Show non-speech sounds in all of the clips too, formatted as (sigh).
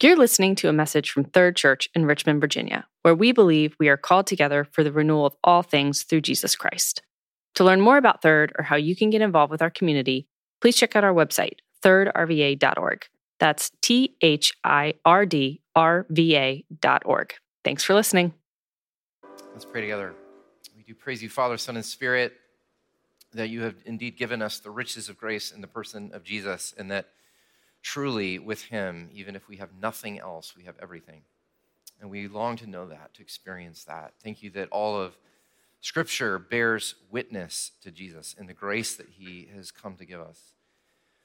You're listening to a message from Third Church in Richmond, Virginia, where we believe we are called together for the renewal of all things through Jesus Christ. To learn more about Third or how you can get involved with our community, please check out our website, thirdrva.org. That's T H I R D R V A.org. Thanks for listening. Let's pray together. We do praise you, Father, Son, and Spirit, that you have indeed given us the riches of grace in the person of Jesus, and that truly with Him, even if we have nothing else, we have everything. And we long to know that, to experience that. Thank you that all of Scripture bears witness to Jesus and the grace that He has come to give us.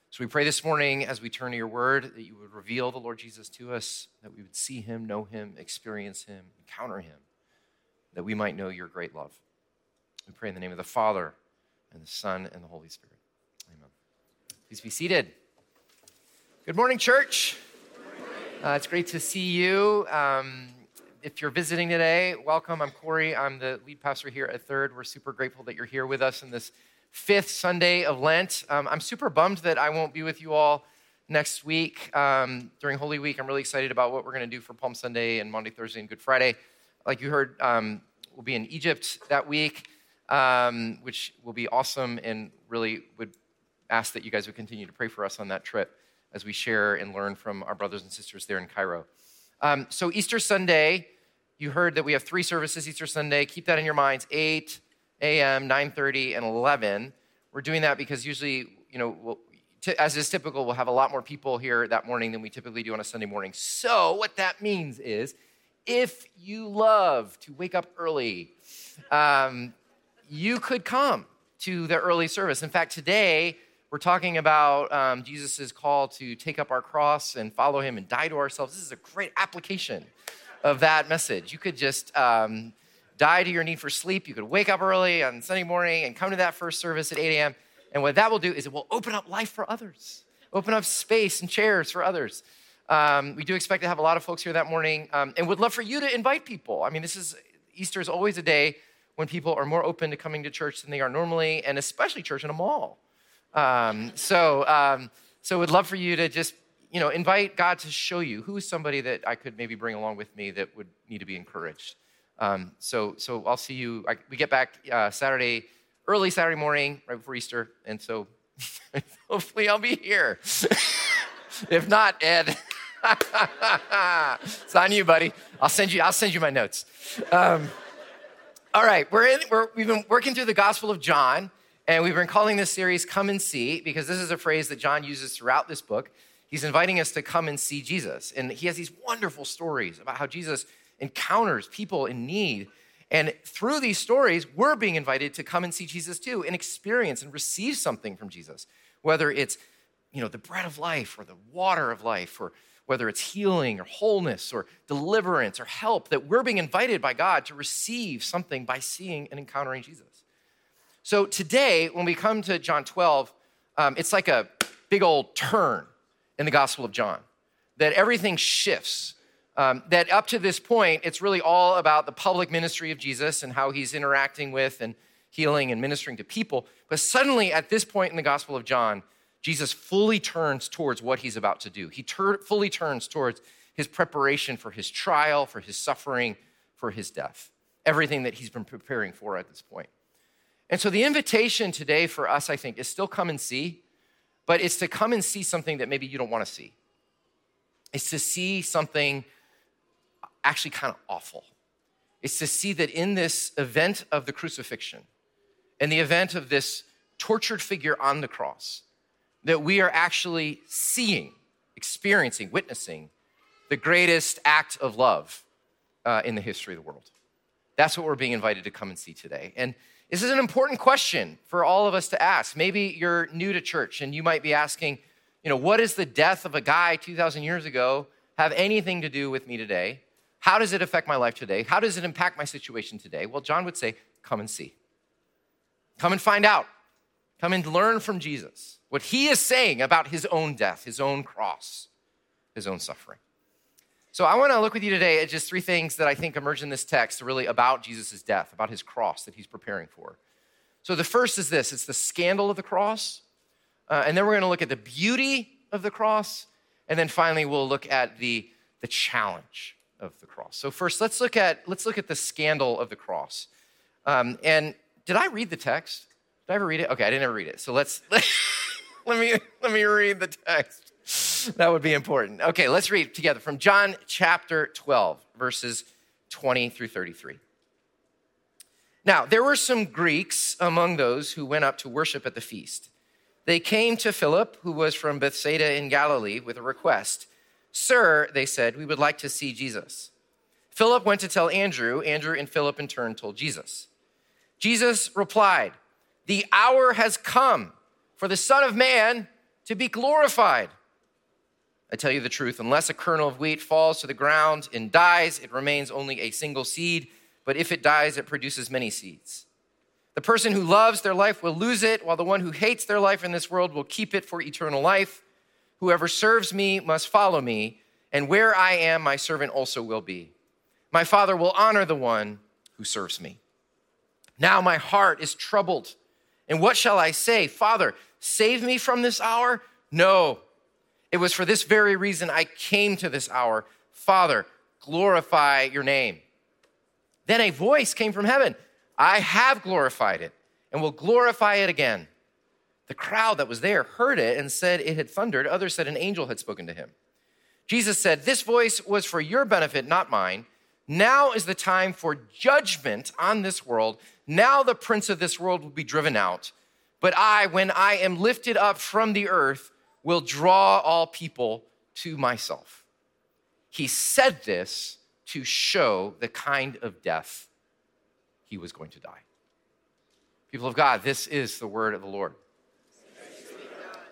So we pray this morning as we turn to your word that you would reveal the Lord Jesus to us, that we would see Him, know Him, experience Him, encounter Him, that we might know your great love. We pray in the name of the Father, and the Son, and the Holy Spirit. Amen. Please be seated. Good morning, church. Uh, it's great to see you. Um, if you're visiting today, welcome. I'm Corey. I'm the lead pastor here at Third. We're super grateful that you're here with us in this fifth Sunday of Lent. Um, I'm super bummed that I won't be with you all next week um, during Holy Week. I'm really excited about what we're going to do for Palm Sunday and Monday, Thursday, and Good Friday. Like you heard, um, we'll be in Egypt that week, um, which will be awesome, and really would ask that you guys would continue to pray for us on that trip as we share and learn from our brothers and sisters there in Cairo. Um, so, Easter Sunday, you heard that we have three services Easter Sunday. Keep that in your minds 8 a.m., 9.30, and 11. We're doing that because usually, you know, we'll, t- as is typical, we'll have a lot more people here that morning than we typically do on a Sunday morning. So, what that means is if you love to wake up early, um, you could come to the early service. In fact, today, we're talking about um, Jesus' call to take up our cross and follow him and die to ourselves. This is a great application of that message. You could just um, die to your need for sleep. You could wake up early on Sunday morning and come to that first service at 8 a.m. And what that will do is it will open up life for others, open up space and chairs for others. Um, we do expect to have a lot of folks here that morning um, and would love for you to invite people. I mean, this is Easter is always a day when people are more open to coming to church than they are normally, and especially church in a mall. Um, so, um, so would love for you to just, you know, invite God to show you who is somebody that I could maybe bring along with me that would need to be encouraged. Um, so, so I'll see you. I, we get back uh, Saturday, early Saturday morning, right before Easter, and so (laughs) hopefully I'll be here. (laughs) if not, Ed, (laughs) it's on you, buddy. I'll send you. I'll send you my notes. Um, all right, we're in. We're, we've been working through the Gospel of John. And we've been calling this series Come and See because this is a phrase that John uses throughout this book. He's inviting us to come and see Jesus. And he has these wonderful stories about how Jesus encounters people in need. And through these stories, we're being invited to come and see Jesus too and experience and receive something from Jesus, whether it's you know, the bread of life or the water of life or whether it's healing or wholeness or deliverance or help, that we're being invited by God to receive something by seeing and encountering Jesus. So today, when we come to John 12, um, it's like a big old turn in the Gospel of John, that everything shifts. Um, that up to this point, it's really all about the public ministry of Jesus and how he's interacting with and healing and ministering to people. But suddenly, at this point in the Gospel of John, Jesus fully turns towards what he's about to do. He tur- fully turns towards his preparation for his trial, for his suffering, for his death, everything that he's been preparing for at this point. And so the invitation today for us, I think, is still come and see, but it's to come and see something that maybe you don't want to see. It's to see something actually kind of awful. It's to see that in this event of the crucifixion, in the event of this tortured figure on the cross, that we are actually seeing, experiencing, witnessing the greatest act of love uh, in the history of the world. That's what we're being invited to come and see today. And this is an important question for all of us to ask. Maybe you're new to church and you might be asking, you know, what does the death of a guy 2,000 years ago have anything to do with me today? How does it affect my life today? How does it impact my situation today? Well, John would say, come and see. Come and find out. Come and learn from Jesus what he is saying about his own death, his own cross, his own suffering. So I want to look with you today at just three things that I think emerge in this text really about Jesus' death, about his cross that he's preparing for. So the first is this it's the scandal of the cross. Uh, and then we're going to look at the beauty of the cross. And then finally, we'll look at the the challenge of the cross. So first, let's look at let's look at the scandal of the cross. Um, and did I read the text? Did I ever read it? Okay, I didn't ever read it. So let's (laughs) let me let me read the text. (laughs) That would be important. Okay, let's read together from John chapter 12, verses 20 through 33. Now, there were some Greeks among those who went up to worship at the feast. They came to Philip, who was from Bethsaida in Galilee, with a request. Sir, they said, we would like to see Jesus. Philip went to tell Andrew. Andrew and Philip in turn told Jesus. Jesus replied, The hour has come for the Son of Man to be glorified. I tell you the truth, unless a kernel of wheat falls to the ground and dies, it remains only a single seed, but if it dies, it produces many seeds. The person who loves their life will lose it, while the one who hates their life in this world will keep it for eternal life. Whoever serves me must follow me, and where I am, my servant also will be. My Father will honor the one who serves me. Now my heart is troubled. And what shall I say? Father, save me from this hour? No. It was for this very reason I came to this hour. Father, glorify your name. Then a voice came from heaven I have glorified it and will glorify it again. The crowd that was there heard it and said it had thundered. Others said an angel had spoken to him. Jesus said, This voice was for your benefit, not mine. Now is the time for judgment on this world. Now the prince of this world will be driven out. But I, when I am lifted up from the earth, will draw all people to myself. He said this to show the kind of death he was going to die. People of God, this is the word of the Lord.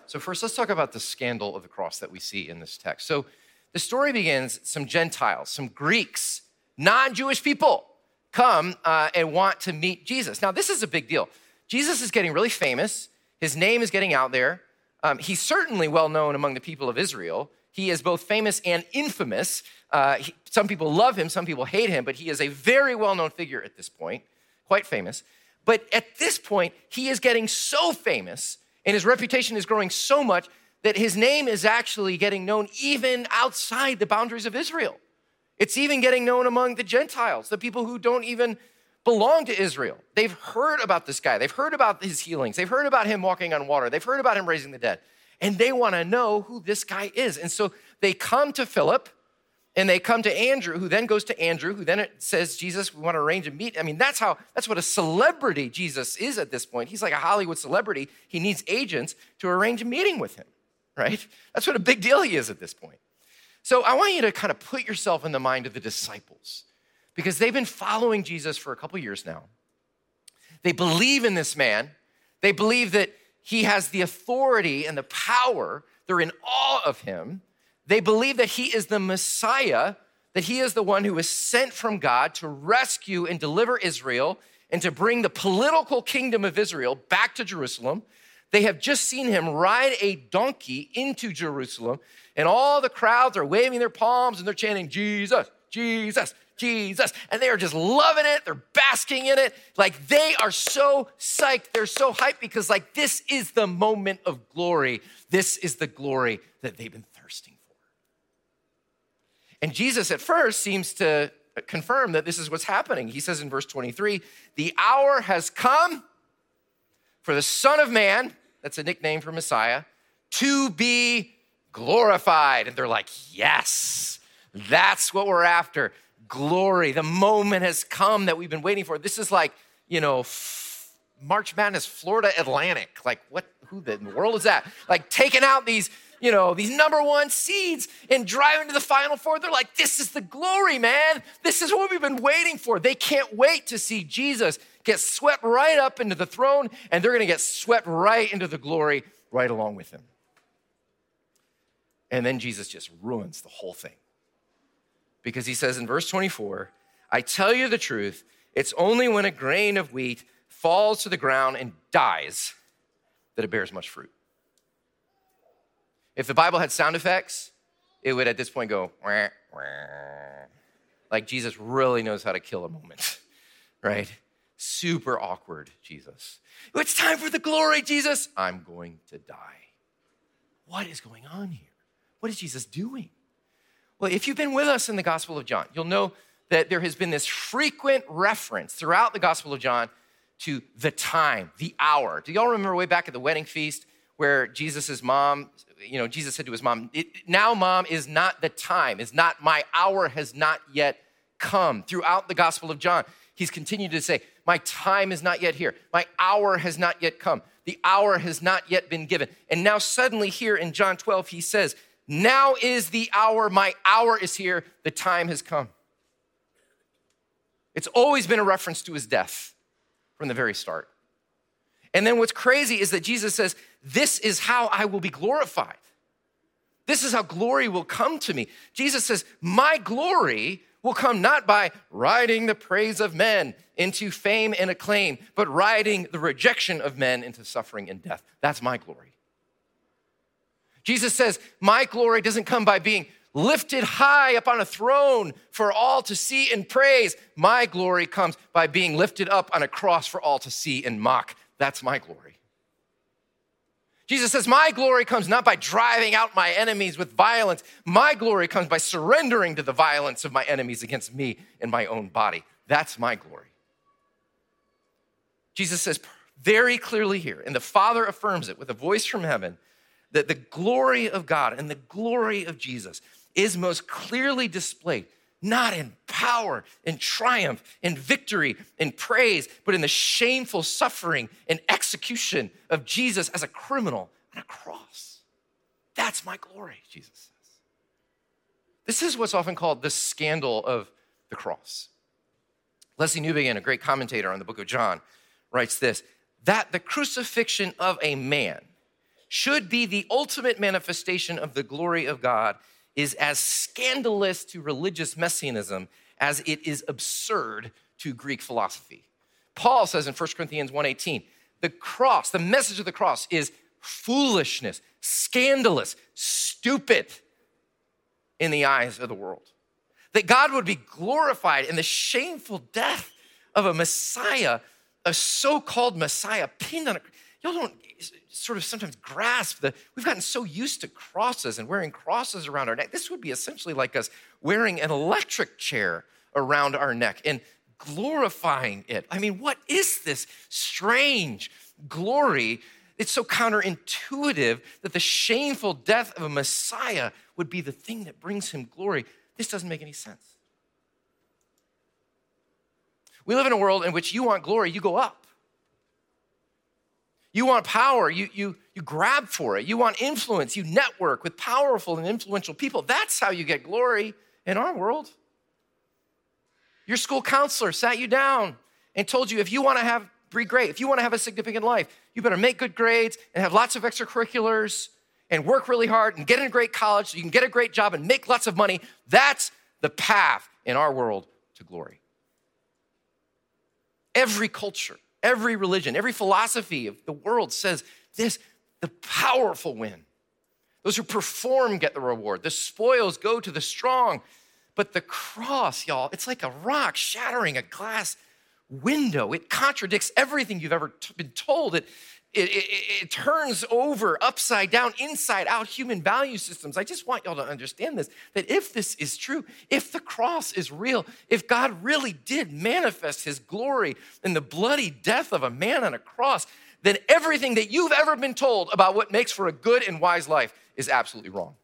So, first, let's talk about the scandal of the cross that we see in this text. So, the story begins some Gentiles, some Greeks, non Jewish people come uh, and want to meet Jesus. Now, this is a big deal. Jesus is getting really famous, his name is getting out there. Um, he's certainly well known among the people of Israel. He is both famous and infamous. Uh, he, some people love him, some people hate him, but he is a very well known figure at this point, quite famous. But at this point, he is getting so famous and his reputation is growing so much that his name is actually getting known even outside the boundaries of Israel. It's even getting known among the Gentiles, the people who don't even belong to Israel. They've heard about this guy. They've heard about his healings. They've heard about him walking on water. They've heard about him raising the dead. And they want to know who this guy is. And so they come to Philip and they come to Andrew, who then goes to Andrew, who then says, Jesus, we want to arrange a meet. I mean, that's how, that's what a celebrity Jesus is at this point. He's like a Hollywood celebrity. He needs agents to arrange a meeting with him, right? That's what a big deal he is at this point. So I want you to kind of put yourself in the mind of the disciples because they've been following Jesus for a couple years now. They believe in this man. They believe that he has the authority and the power. They're in awe of him. They believe that he is the Messiah, that he is the one who was sent from God to rescue and deliver Israel and to bring the political kingdom of Israel back to Jerusalem. They have just seen him ride a donkey into Jerusalem, and all the crowds are waving their palms and they're chanting, Jesus, Jesus, Jesus. And they are just loving it. They're basking in it. Like they are so psyched. They're so hyped because, like, this is the moment of glory. This is the glory that they've been thirsting for. And Jesus at first seems to confirm that this is what's happening. He says in verse 23 The hour has come for the Son of Man, that's a nickname for Messiah, to be glorified. And they're like, Yes, that's what we're after glory. The moment has come that we've been waiting for. This is like, you know, March Madness, Florida Atlantic. Like, what, who the world is that? Like, taking out these, you know, these number one seeds and driving to the final four. They're like, this is the glory, man. This is what we've been waiting for. They can't wait to see Jesus get swept right up into the throne, and they're going to get swept right into the glory right along with him. And then Jesus just ruins the whole thing because he says in verse 24, I tell you the truth, it's only when a grain of wheat falls to the ground and dies that it bears much fruit. If the Bible had sound effects, it would at this point go, wah, wah. like Jesus really knows how to kill a moment, (laughs) right? Super awkward, Jesus. It's time for the glory, Jesus. I'm going to die. What is going on here? What is Jesus doing? Well, if you've been with us in the Gospel of John, you'll know that there has been this frequent reference throughout the Gospel of John to the time, the hour. Do y'all remember way back at the wedding feast where Jesus' mom, you know, Jesus said to his mom, Now, mom, is not the time, is not my hour has not yet come. Throughout the Gospel of John, he's continued to say, My time is not yet here. My hour has not yet come. The hour has not yet been given. And now, suddenly, here in John 12, he says, Now is the hour. My hour is here. The time has come. It's always been a reference to his death from the very start. And then what's crazy is that Jesus says, This is how I will be glorified. This is how glory will come to me. Jesus says, My glory will come not by riding the praise of men into fame and acclaim, but riding the rejection of men into suffering and death. That's my glory. Jesus says, My glory doesn't come by being lifted high up on a throne for all to see and praise. My glory comes by being lifted up on a cross for all to see and mock. That's my glory. Jesus says, My glory comes not by driving out my enemies with violence. My glory comes by surrendering to the violence of my enemies against me in my own body. That's my glory. Jesus says very clearly here, and the Father affirms it with a voice from heaven, that the glory of God and the glory of Jesus is most clearly displayed not in power and triumph and victory and praise, but in the shameful suffering and execution of Jesus as a criminal on a cross. That's my glory, Jesus says. This is what's often called the scandal of the cross. Lesslie Newbigin, a great commentator on the book of John, writes this that the crucifixion of a man should be the ultimate manifestation of the glory of God is as scandalous to religious messianism as it is absurd to Greek philosophy. Paul says in 1 Corinthians 1:18, the cross, the message of the cross is foolishness, scandalous, stupid in the eyes of the world. That God would be glorified in the shameful death of a Messiah, a so-called Messiah pinned on a y'all don't sort of sometimes grasp that we've gotten so used to crosses and wearing crosses around our neck. This would be essentially like us wearing an electric chair around our neck and glorifying it. I mean, what is this strange glory? It's so counterintuitive that the shameful death of a Messiah would be the thing that brings him glory. This doesn't make any sense. We live in a world in which you want glory, you go up. You want power, you, you, you grab for it. You want influence, you network with powerful and influential people. That's how you get glory in our world. Your school counselor sat you down and told you if you want to have be great, if you want to have a significant life, you better make good grades and have lots of extracurriculars and work really hard and get in a great college so you can get a great job and make lots of money. That's the path in our world to glory. Every culture Every religion, every philosophy of the world says this the powerful win. Those who perform get the reward. The spoils go to the strong. But the cross, y'all, it's like a rock shattering a glass window. It contradicts everything you've ever t- been told. It, it, it, it, turns over upside down, inside out human value systems. I just want y'all to understand this that if this is true, if the cross is real, if God really did manifest his glory in the bloody death of a man on a cross, then everything that you've ever been told about what makes for a good and wise life is absolutely wrong.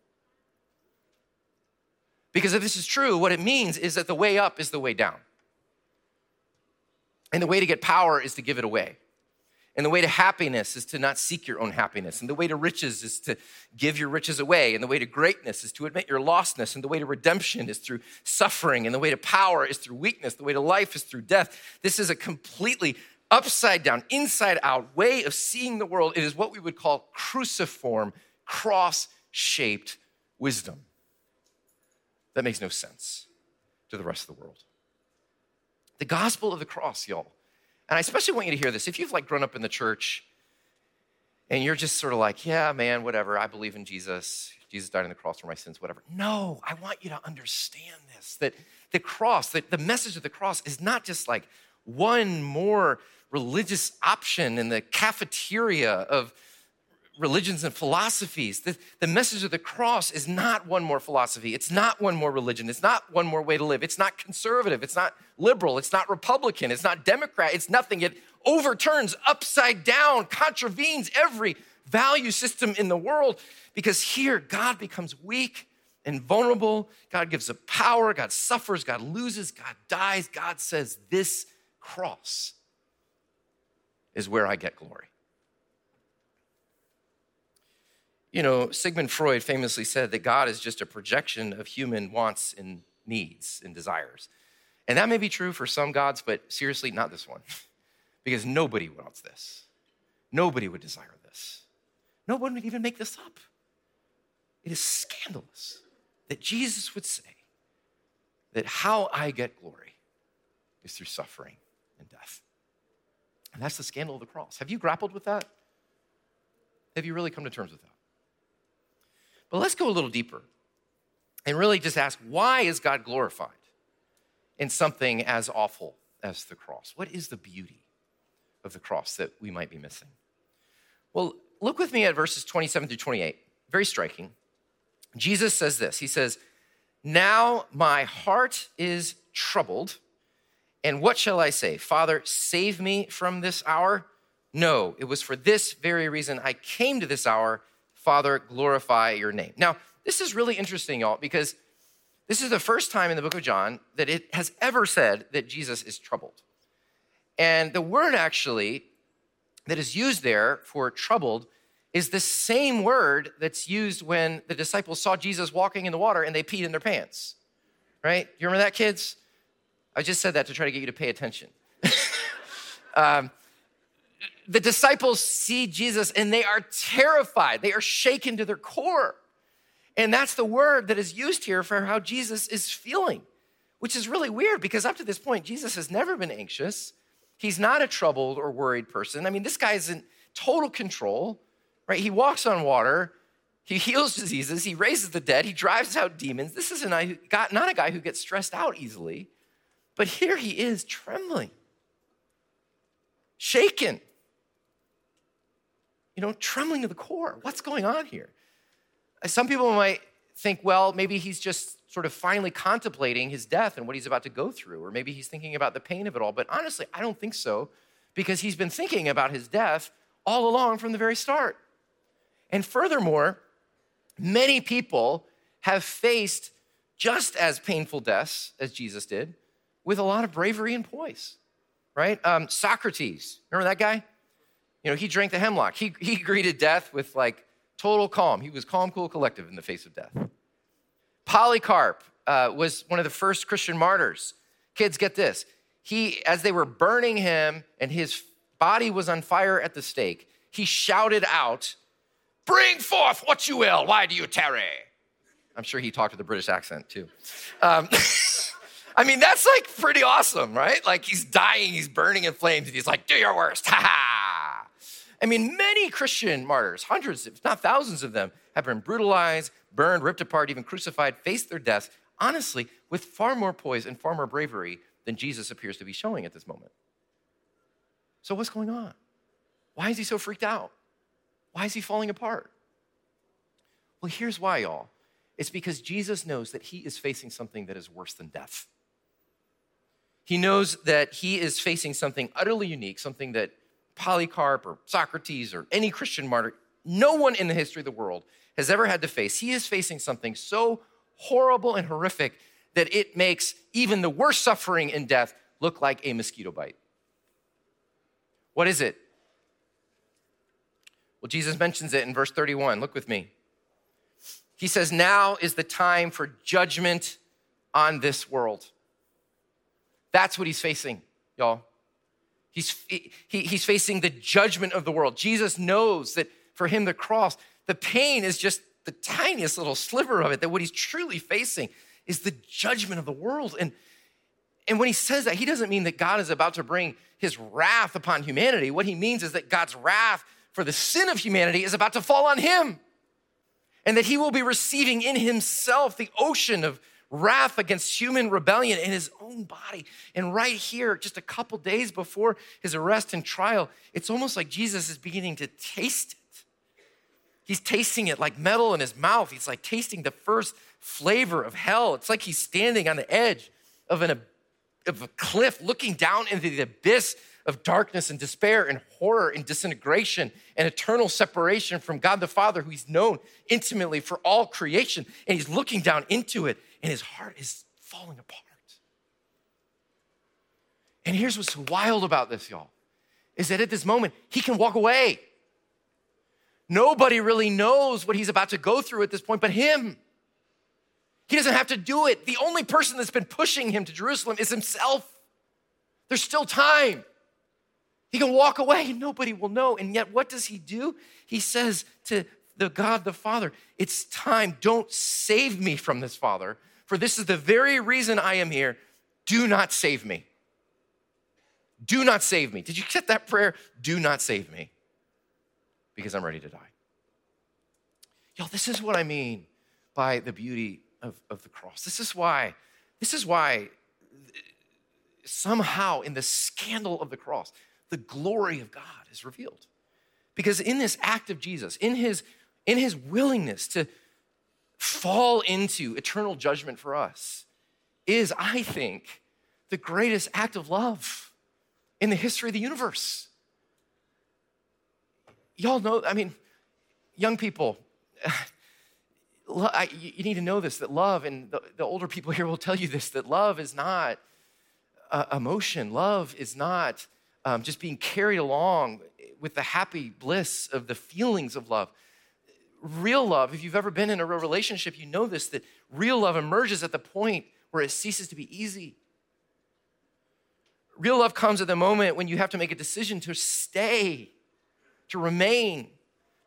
Because if this is true, what it means is that the way up is the way down. And the way to get power is to give it away. And the way to happiness is to not seek your own happiness. And the way to riches is to give your riches away. And the way to greatness is to admit your lostness. And the way to redemption is through suffering. And the way to power is through weakness. The way to life is through death. This is a completely upside down, inside out way of seeing the world. It is what we would call cruciform, cross shaped wisdom. That makes no sense to the rest of the world. The gospel of the cross, y'all, and I especially want you to hear this. If you've like grown up in the church and you're just sort of like, yeah, man, whatever, I believe in Jesus. Jesus died on the cross for my sins, whatever. No, I want you to understand this that the cross, that the message of the cross is not just like one more religious option in the cafeteria of religions and philosophies. The, the message of the cross is not one more philosophy. It's not one more religion. It's not one more way to live. It's not conservative. It's not liberal. It's not Republican. It's not Democrat. It's nothing. It overturns upside down, contravenes every value system in the world because here God becomes weak and vulnerable. God gives up power. God suffers. God loses. God dies. God says, This cross is where I get glory. You know, Sigmund Freud famously said that God is just a projection of human wants and needs and desires. And that may be true for some gods, but seriously, not this one. (laughs) because nobody wants this. Nobody would desire this. No one would even make this up. It is scandalous that Jesus would say that how I get glory is through suffering and death. And that's the scandal of the cross. Have you grappled with that? Have you really come to terms with that? But let's go a little deeper and really just ask why is God glorified in something as awful as the cross? What is the beauty of the cross that we might be missing? Well, look with me at verses 27 through 28. Very striking. Jesus says this He says, Now my heart is troubled. And what shall I say? Father, save me from this hour? No, it was for this very reason I came to this hour Father, glorify your name. Now, this is really interesting, y'all, because this is the first time in the book of John that it has ever said that Jesus is troubled. And the word actually that is used there for troubled is the same word that's used when the disciples saw Jesus walking in the water and they peed in their pants. Right? You remember that, kids? I just said that to try to get you to pay attention. (laughs) um, the disciples see Jesus and they are terrified. They are shaken to their core. And that's the word that is used here for how Jesus is feeling, which is really weird because up to this point, Jesus has never been anxious. He's not a troubled or worried person. I mean, this guy is in total control, right? He walks on water, he heals diseases, he raises the dead, he drives out demons. This is not a guy who gets stressed out easily, but here he is trembling, shaken you know, trembling to the core. What's going on here? Some people might think, well, maybe he's just sort of finally contemplating his death and what he's about to go through, or maybe he's thinking about the pain of it all. But honestly, I don't think so, because he's been thinking about his death all along from the very start. And furthermore, many people have faced just as painful deaths as Jesus did with a lot of bravery and poise, right? Um, Socrates, remember that guy? You know, he drank the hemlock. He, he greeted death with like total calm. He was calm, cool, collective in the face of death. Polycarp uh, was one of the first Christian martyrs. Kids, get this. He, as they were burning him and his body was on fire at the stake, he shouted out, Bring forth what you will. Why do you tarry? I'm sure he talked with a British accent too. Um, (laughs) I mean, that's like pretty awesome, right? Like he's dying, he's burning in flames, and he's like, Do your worst. Ha ha. I mean, many Christian martyrs, hundreds, if not thousands of them, have been brutalized, burned, ripped apart, even crucified, faced their deaths, honestly, with far more poise and far more bravery than Jesus appears to be showing at this moment. So, what's going on? Why is he so freaked out? Why is he falling apart? Well, here's why, y'all. It's because Jesus knows that he is facing something that is worse than death. He knows that he is facing something utterly unique, something that Polycarp or Socrates or any Christian martyr, no one in the history of the world has ever had to face. He is facing something so horrible and horrific that it makes even the worst suffering and death look like a mosquito bite. What is it? Well, Jesus mentions it in verse 31. Look with me. He says, Now is the time for judgment on this world. That's what he's facing, y'all. He's, he, he's facing the judgment of the world. Jesus knows that for him, the cross, the pain is just the tiniest little sliver of it, that what he's truly facing is the judgment of the world. And, and when he says that, he doesn't mean that God is about to bring his wrath upon humanity. What he means is that God's wrath for the sin of humanity is about to fall on him. And that he will be receiving in himself the ocean of wrath against human rebellion in his own body. And right here, just a couple days before his arrest and trial, it's almost like Jesus is beginning to taste it. He's tasting it like metal in his mouth. He's like tasting the first flavor of hell. It's like he's standing on the edge of, an, of a cliff looking down into the abyss of darkness and despair and horror and disintegration and eternal separation from God the Father, who he's known intimately for all creation. And he's looking down into it, and his heart is falling apart. And here's what's wild about this, y'all, is that at this moment, he can walk away. Nobody really knows what he's about to go through at this point but him. He doesn't have to do it. The only person that's been pushing him to Jerusalem is himself. There's still time. He can walk away and (laughs) nobody will know. And yet, what does he do? He says to the God the Father, It's time. Don't save me from this, Father, for this is the very reason I am here. Do not save me. Do not save me. Did you get that prayer? Do not save me because I'm ready to die. Y'all, this is what I mean by the beauty of, of the cross. This is why, this is why somehow in the scandal of the cross, the glory of God is revealed. Because in this act of Jesus, in his, in his willingness to fall into eternal judgment for us, is, I think, the greatest act of love in the history of the universe. Y'all know, I mean, young people, (sighs) you need to know this that love, and the, older people here will tell you this that love is not uh, emotion. Love is not um, just being carried along with the happy bliss of the feelings of love. Real love, if you've ever been in a real relationship, you know this that real love emerges at the point where it ceases to be easy. Real love comes at the moment when you have to make a decision to stay, to remain,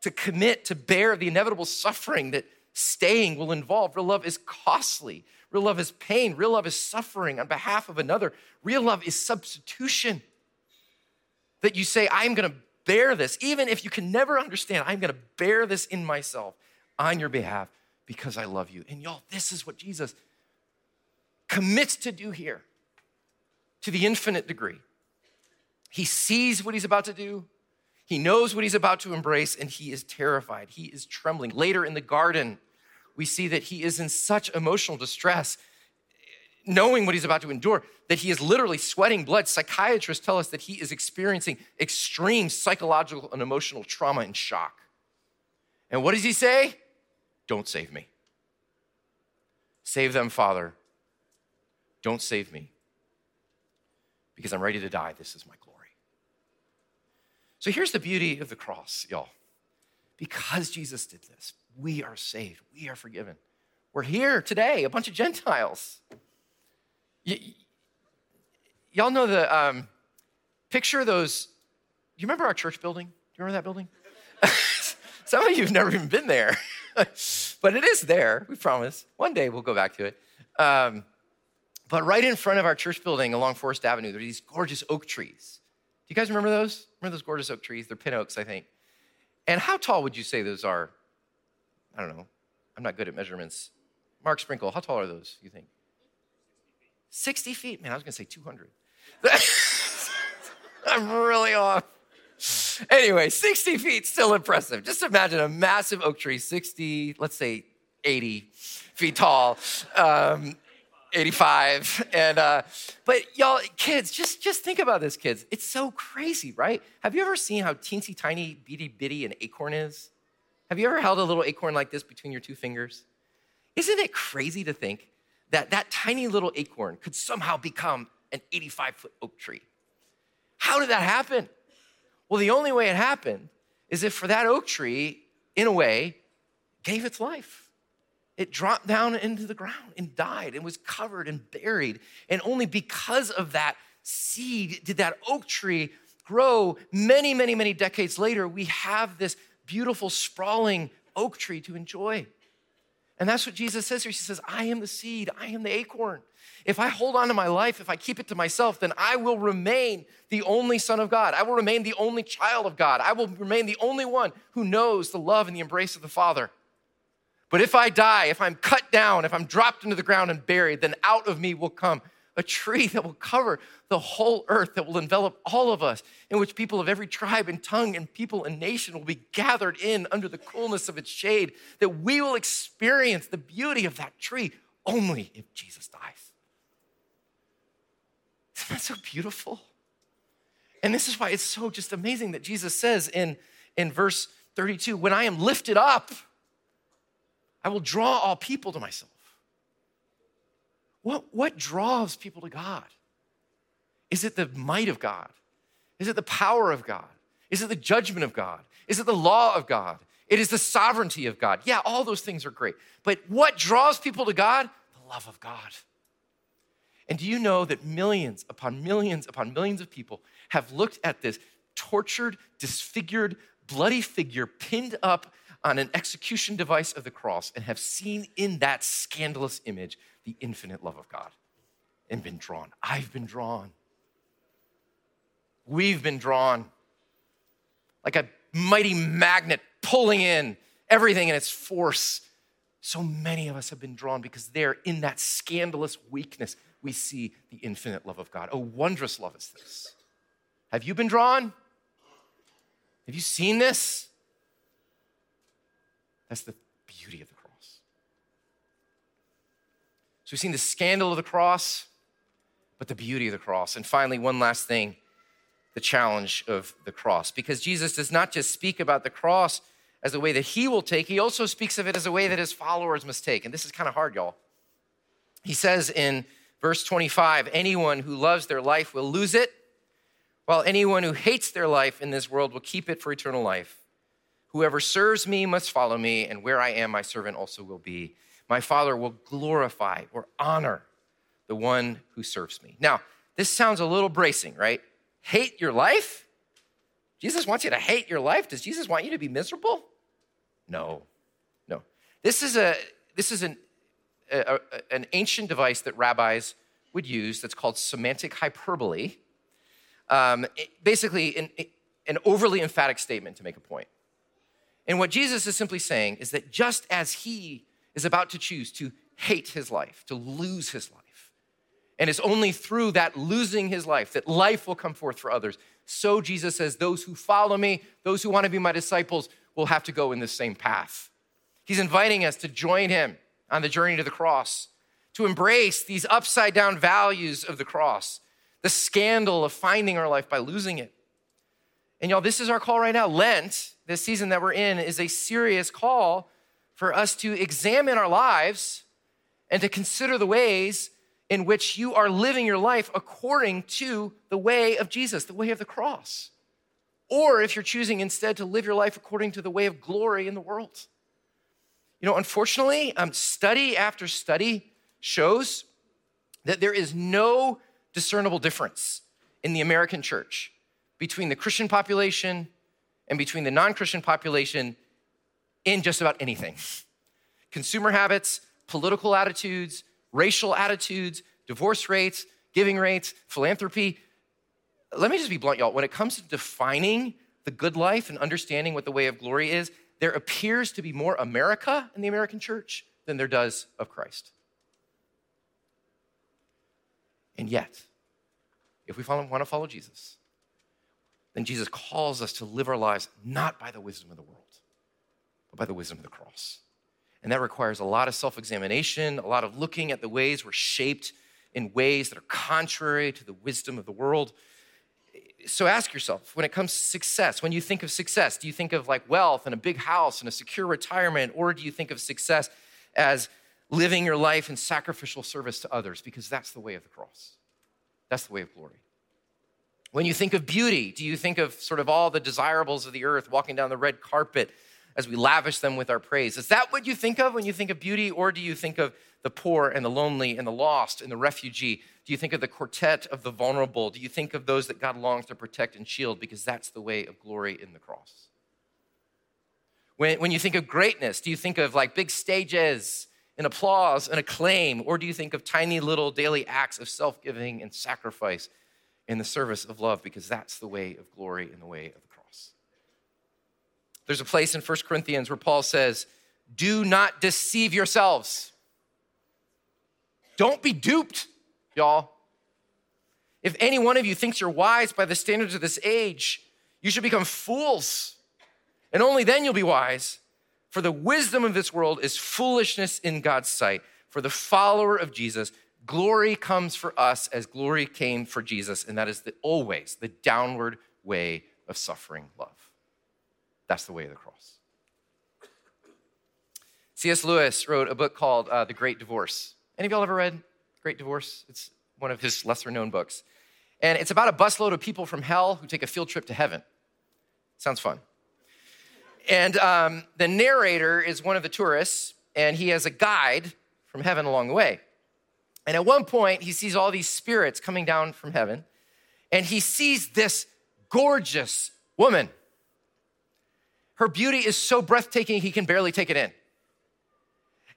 to commit, to bear the inevitable suffering that staying will involve. Real love is costly. Real love is pain. Real love is suffering on behalf of another. Real love is substitution. That you say, I'm gonna bear this, even if you can never understand, I'm gonna bear this in myself on your behalf because I love you. And y'all, this is what Jesus commits to do here to the infinite degree. He sees what he's about to do, he knows what he's about to embrace, and he is terrified. He is trembling. Later in the garden, we see that he is in such emotional distress, knowing what he's about to endure, that he is literally sweating blood. Psychiatrists tell us that he is experiencing extreme psychological and emotional trauma and shock. And what does he say? Don't save me. Save them, Father. Don't save me because I'm ready to die. This is my glory. So here's the beauty of the cross, y'all. Because Jesus did this, we are saved, we are forgiven. We're here today, a bunch of Gentiles. Y- y'all know the um, picture of those. You remember our church building? Do you remember that building? (laughs) Some of you have never even been there, (laughs) but it is there, we promise. One day we'll go back to it. Um, but right in front of our church building along Forest Avenue, there are these gorgeous oak trees. Do you guys remember those? Remember those gorgeous oak trees? They're pin oaks, I think. And how tall would you say those are? I don't know. I'm not good at measurements. Mark Sprinkle, how tall are those, you think? 60 feet? Man, I was going to say 200. (laughs) I'm really off. Anyway, 60 feet, still impressive. Just imagine a massive oak tree, 60, let's say 80 feet tall. Um, 85 and uh, but y'all kids just just think about this kids it's so crazy right have you ever seen how teensy tiny bitty bitty an acorn is have you ever held a little acorn like this between your two fingers isn't it crazy to think that that tiny little acorn could somehow become an 85 foot oak tree how did that happen well the only way it happened is if for that oak tree in a way gave its life it dropped down into the ground and died and was covered and buried. And only because of that seed did that oak tree grow many, many, many decades later. We have this beautiful, sprawling oak tree to enjoy. And that's what Jesus says here. He says, I am the seed, I am the acorn. If I hold on to my life, if I keep it to myself, then I will remain the only son of God. I will remain the only child of God. I will remain the only one who knows the love and the embrace of the Father. But if I die, if I'm cut down, if I'm dropped into the ground and buried, then out of me will come a tree that will cover the whole earth, that will envelop all of us, in which people of every tribe and tongue and people and nation will be gathered in under the coolness of its shade, that we will experience the beauty of that tree only if Jesus dies. Isn't that so beautiful? And this is why it's so just amazing that Jesus says in, in verse 32 When I am lifted up, I will draw all people to myself. What, what draws people to God? Is it the might of God? Is it the power of God? Is it the judgment of God? Is it the law of God? It is the sovereignty of God. Yeah, all those things are great. But what draws people to God? The love of God. And do you know that millions upon millions upon millions of people have looked at this tortured, disfigured, bloody figure pinned up on an execution device of the cross and have seen in that scandalous image the infinite love of God and been drawn. I've been drawn. We've been drawn like a mighty magnet pulling in everything in its force. So many of us have been drawn because there, in that scandalous weakness, we see the infinite love of God. Oh, wondrous love is this. Have you been drawn? Have you seen this? That's the beauty of the cross. So we've seen the scandal of the cross, but the beauty of the cross. And finally, one last thing the challenge of the cross. Because Jesus does not just speak about the cross as a way that he will take, he also speaks of it as a way that his followers must take. And this is kind of hard, y'all. He says in verse 25 anyone who loves their life will lose it, while anyone who hates their life in this world will keep it for eternal life. Whoever serves me must follow me, and where I am, my servant also will be. My Father will glorify or honor the one who serves me. Now, this sounds a little bracing, right? Hate your life? Jesus wants you to hate your life. Does Jesus want you to be miserable? No, no. This is a this is an a, a, an ancient device that rabbis would use that's called semantic hyperbole. Um, basically, an, an overly emphatic statement to make a point. And what Jesus is simply saying is that just as he is about to choose to hate his life, to lose his life, and it's only through that losing his life that life will come forth for others, so Jesus says, Those who follow me, those who want to be my disciples, will have to go in the same path. He's inviting us to join him on the journey to the cross, to embrace these upside down values of the cross, the scandal of finding our life by losing it. And y'all, this is our call right now. Lent this season that we're in is a serious call for us to examine our lives and to consider the ways in which you are living your life according to the way of Jesus, the way of the cross. Or if you're choosing instead to live your life according to the way of glory in the world. You know, unfortunately, um, study after study shows that there is no discernible difference in the American church between the Christian population and between the non Christian population in just about anything consumer habits, political attitudes, racial attitudes, divorce rates, giving rates, philanthropy. Let me just be blunt, y'all. When it comes to defining the good life and understanding what the way of glory is, there appears to be more America in the American church than there does of Christ. And yet, if we want to follow Jesus, then Jesus calls us to live our lives not by the wisdom of the world, but by the wisdom of the cross. And that requires a lot of self examination, a lot of looking at the ways we're shaped in ways that are contrary to the wisdom of the world. So ask yourself when it comes to success, when you think of success, do you think of like wealth and a big house and a secure retirement, or do you think of success as living your life in sacrificial service to others? Because that's the way of the cross, that's the way of glory. When you think of beauty, do you think of sort of all the desirables of the earth walking down the red carpet as we lavish them with our praise? Is that what you think of when you think of beauty, or do you think of the poor and the lonely and the lost and the refugee? Do you think of the quartet of the vulnerable? Do you think of those that God longs to protect and shield? Because that's the way of glory in the cross. When, when you think of greatness, do you think of like big stages and applause and acclaim, or do you think of tiny little daily acts of self giving and sacrifice? In the service of love because that's the way of glory and the way of the cross. There's a place in 1 Corinthians where Paul says, Do not deceive yourselves. Don't be duped, y'all. If any one of you thinks you're wise by the standards of this age, you should become fools. And only then you'll be wise. For the wisdom of this world is foolishness in God's sight. For the follower of Jesus, glory comes for us as glory came for Jesus. And that is the, always the downward way of suffering love. That's the way of the cross. C.S. Lewis wrote a book called uh, The Great Divorce. Any of y'all ever read Great Divorce? It's one of his lesser known books. And it's about a busload of people from hell who take a field trip to heaven. Sounds fun. And um, the narrator is one of the tourists, and he has a guide from heaven along the way. And at one point, he sees all these spirits coming down from heaven, and he sees this gorgeous woman. Her beauty is so breathtaking, he can barely take it in.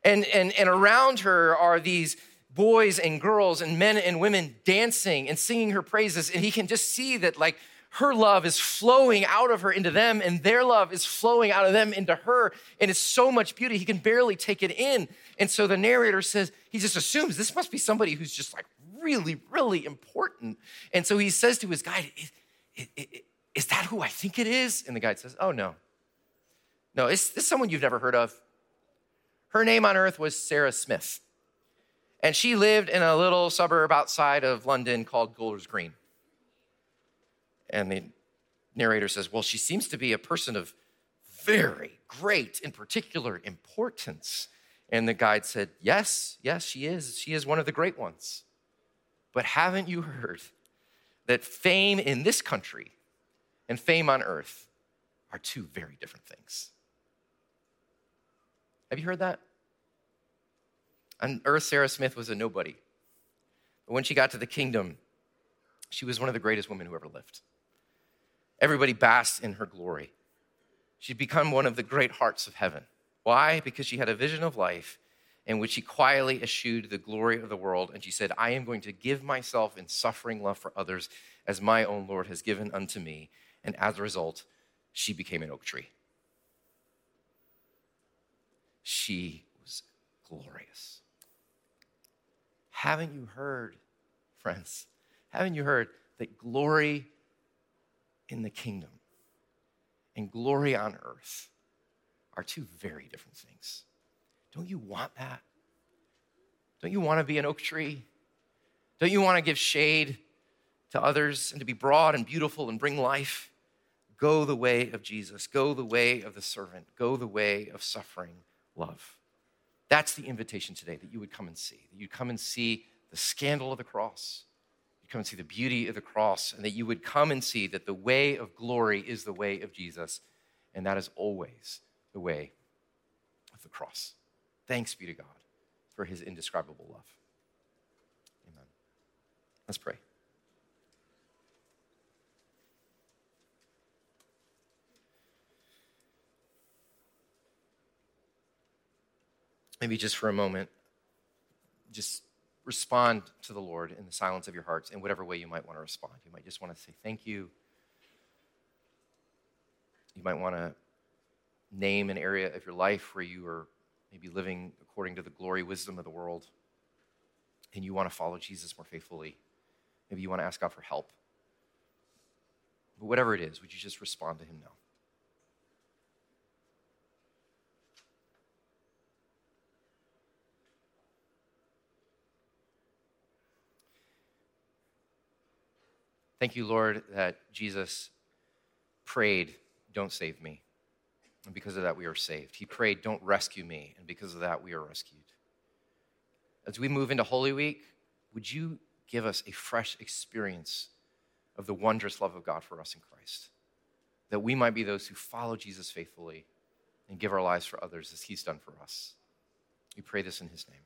And, and, and around her are these boys and girls and men and women dancing and singing her praises. And he can just see that, like, her love is flowing out of her into them, and their love is flowing out of them into her. And it's so much beauty, he can barely take it in. And so the narrator says, he just assumes this must be somebody who's just like really, really important. And so he says to his guide, Is that who I think it is? And the guide says, Oh, no. No, it's, it's someone you've never heard of. Her name on earth was Sarah Smith. And she lived in a little suburb outside of London called Golders Green. And the narrator says, Well, she seems to be a person of very great, in particular, importance. And the guide said, Yes, yes, she is. She is one of the great ones. But haven't you heard that fame in this country and fame on earth are two very different things? Have you heard that? On earth, Sarah Smith was a nobody. But when she got to the kingdom, she was one of the greatest women who ever lived. Everybody basked in her glory. She'd become one of the great hearts of heaven. Why? Because she had a vision of life in which she quietly eschewed the glory of the world. And she said, I am going to give myself in suffering love for others as my own Lord has given unto me. And as a result, she became an oak tree. She was glorious. Haven't you heard, friends? Haven't you heard that glory in the kingdom and glory on earth are two very different things? Don't you want that? Don't you want to be an oak tree? Don't you want to give shade to others and to be broad and beautiful and bring life? Go the way of Jesus. Go the way of the servant. Go the way of suffering love. That's the invitation today that you would come and see, that you'd come and see the scandal of the cross, come and see the beauty of the cross, and that you would come and see that the way of glory is the way of Jesus, and that is always the way of the cross. Thanks be to God for his indescribable love. Amen. Let's pray. maybe just for a moment, just respond to the Lord in the silence of your hearts in whatever way you might want to respond. You might just want to say thank you. You might want to name an area of your life where you are maybe living according to the glory wisdom of the world and you want to follow Jesus more faithfully. Maybe you want to ask God for help. But whatever it is, would you just respond to Him now? Thank you, Lord, that Jesus prayed, Don't save me. And because of that, we are saved. He prayed, Don't rescue me. And because of that, we are rescued. As we move into Holy Week, would you give us a fresh experience of the wondrous love of God for us in Christ? That we might be those who follow Jesus faithfully and give our lives for others as He's done for us. We pray this in His name.